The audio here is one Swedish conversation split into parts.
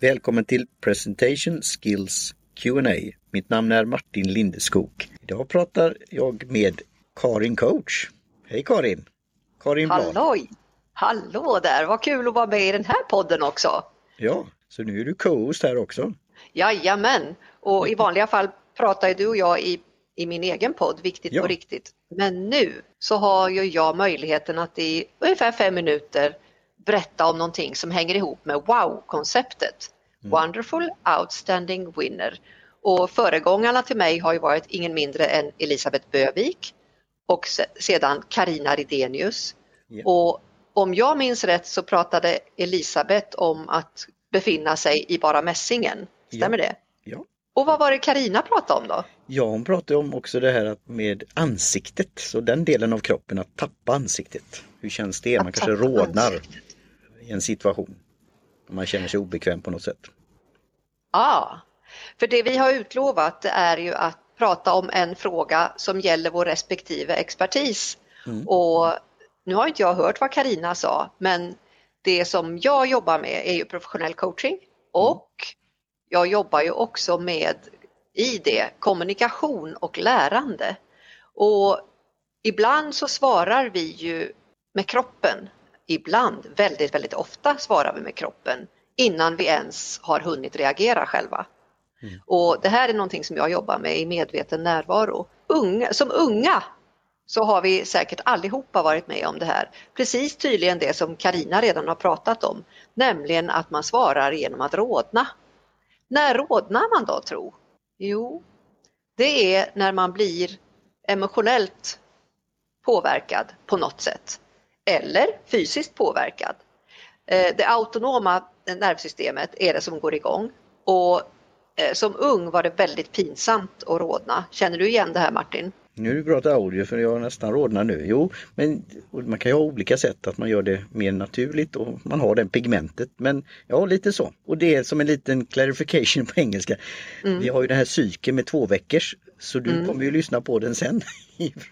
Välkommen till Presentation Skills Q&A. Mitt namn är Martin Lindeskog. Idag pratar jag med Karin Coach. Hej Karin! Karin Blad. Halloj! Hallå där, vad kul att vara med i den här podden också. Ja, så nu är du co-host här också. Jajamän, och i vanliga fall pratar du och jag i, i min egen podd, Viktigt Ja. och riktigt. Men nu så har ju jag möjligheten att i ungefär fem minuter berätta om någonting som hänger ihop med wow-konceptet. Wonderful Outstanding Winner. Och föregångarna till mig har ju varit ingen mindre än Elisabeth Bövik och se- sedan Karina Ridenius. Ja. Och om jag minns rätt så pratade Elisabeth om att befinna sig i bara mässingen. Stämmer det? Ja. Och vad var det Karina pratade om då? Ja, hon pratar om också det här med ansiktet, så den delen av kroppen, att tappa ansiktet. Hur känns det? Man Att kanske rodnar ansiktet. En situation. Om man känner sig obekväm på något sätt. Ja, för det vi har utlovat är ju att prata om en fråga som gäller vår respektive expertis. Och nu har inte jag hört vad Karina sa, men det som jag jobbar med är ju professionell coaching och jag jobbar ju också med i det kommunikation och lärande. Och ibland så svarar vi ju med kroppen. Ibland, väldigt, väldigt ofta svarar vi med kroppen innan vi ens har hunnit reagera själva. Och det här är någonting som jag jobbar med i medveten närvaro. Unga, som unga så har vi säkert allihopa varit med om det här. Precis tydligen det som Karina redan har pratat om, nämligen att man svarar genom att rodna. När rodnar man då tro? Jo, det är när man blir emotionellt påverkad på något sätt eller fysiskt påverkad. Eh, Det autonoma nervsystemet är det som går igång och eh, som ung var det väldigt pinsamt att rodna. Känner du igen det här Martin? Nu är det bra till audio för jag nästan rodnar nu. Jo, men man kan ju ha olika sätt att man gör det mer naturligt och man har det pigmentet. Men ja, lite så. Och det är som en liten clarification på engelska. Mm. Vi har ju den här cykeln med två veckors så du kommer ju lyssna på den sen.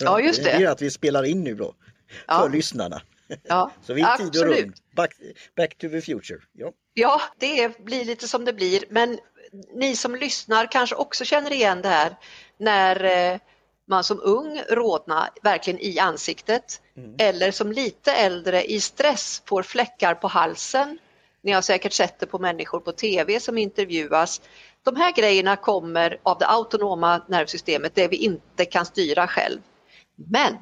Ja, just det. Det är att vi spelar in nu då. För Ja. lyssnarna. Ja, Så vi är tid och rum. Back, back to the future. Ja. Ja, det blir lite som det blir, men ni som lyssnar kanske också känner igen det här när eh, man som ung rodnar verkligen i ansiktet eller som lite äldre i stress får fläckar på halsen. Ni har säkert sett det på människor på tv som intervjuas. De här grejerna kommer av det autonoma nervsystemet, det vi inte kan styra själv. Men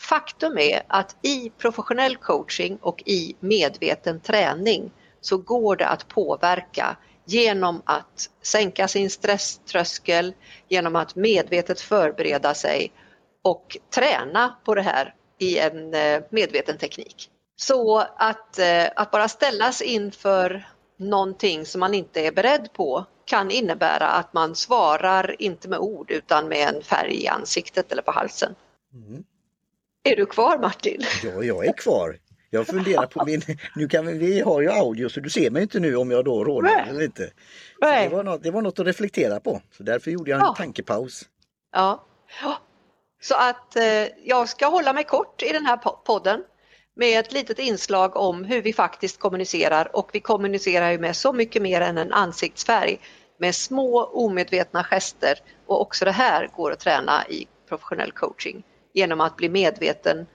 Faktum är att i professionell coaching och i medveten träning så går det att påverka genom att sänka sin stresströskel, genom att medvetet förbereda sig och träna på det här i en eh, medveten teknik. Så att, eh, att bara ställas inför någonting som man inte är beredd på kan innebära att man svarar inte med ord utan med en färg i ansiktet eller på halsen. Mm. Är du kvar Martin? ja, jag är kvar. Jag funderar på min, nu kan vi, vi har ju audio så du ser mig inte nu om jag då rodnar Nej. eller inte. Det, var något, det var något att reflektera på. Så därför gjorde jag en Ja. tankepaus. Ja. ja. Så att eh, jag ska hålla mig kort i den här po- podden med ett litet inslag om hur vi faktiskt kommunicerar och vi kommunicerar ju med så mycket mer än en ansiktsfärg med små omedvetna gester och också det här går att träna i professionell coaching genom att bli medveten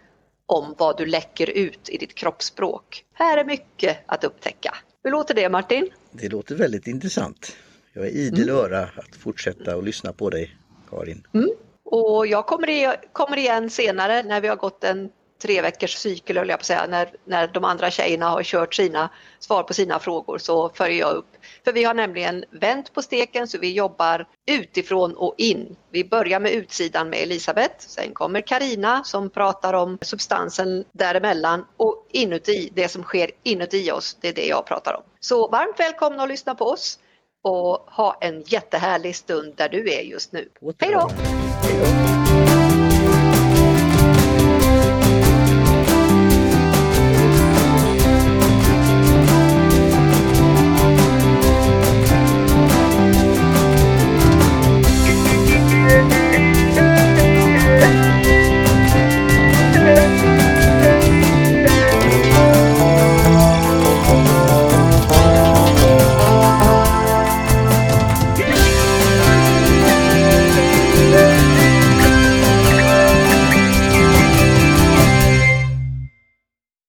om vad du läcker ut i ditt kroppsspråk. Här är mycket att upptäcka. Hur låter det Martin? Det låter väldigt intressant. Jag är idel Mm. öra att fortsätta och lyssna på dig Karin. Och jag kommer, i, kommer igen senare när vi har gått en tre veckors cykel, höll jag på att säga, när, när de andra tjejerna har kört sina svar på sina frågor så följer jag upp. För vi har nämligen vänt på steken så vi jobbar utifrån och in. Vi börjar med utsidan med Elisabeth, sen kommer Karina som pratar om substansen däremellan och inuti, det som sker inuti oss, det är det jag pratar om. Så varmt välkomna att lyssna på oss och ha en jättehärlig stund där du är just nu. Hej då! Hej då!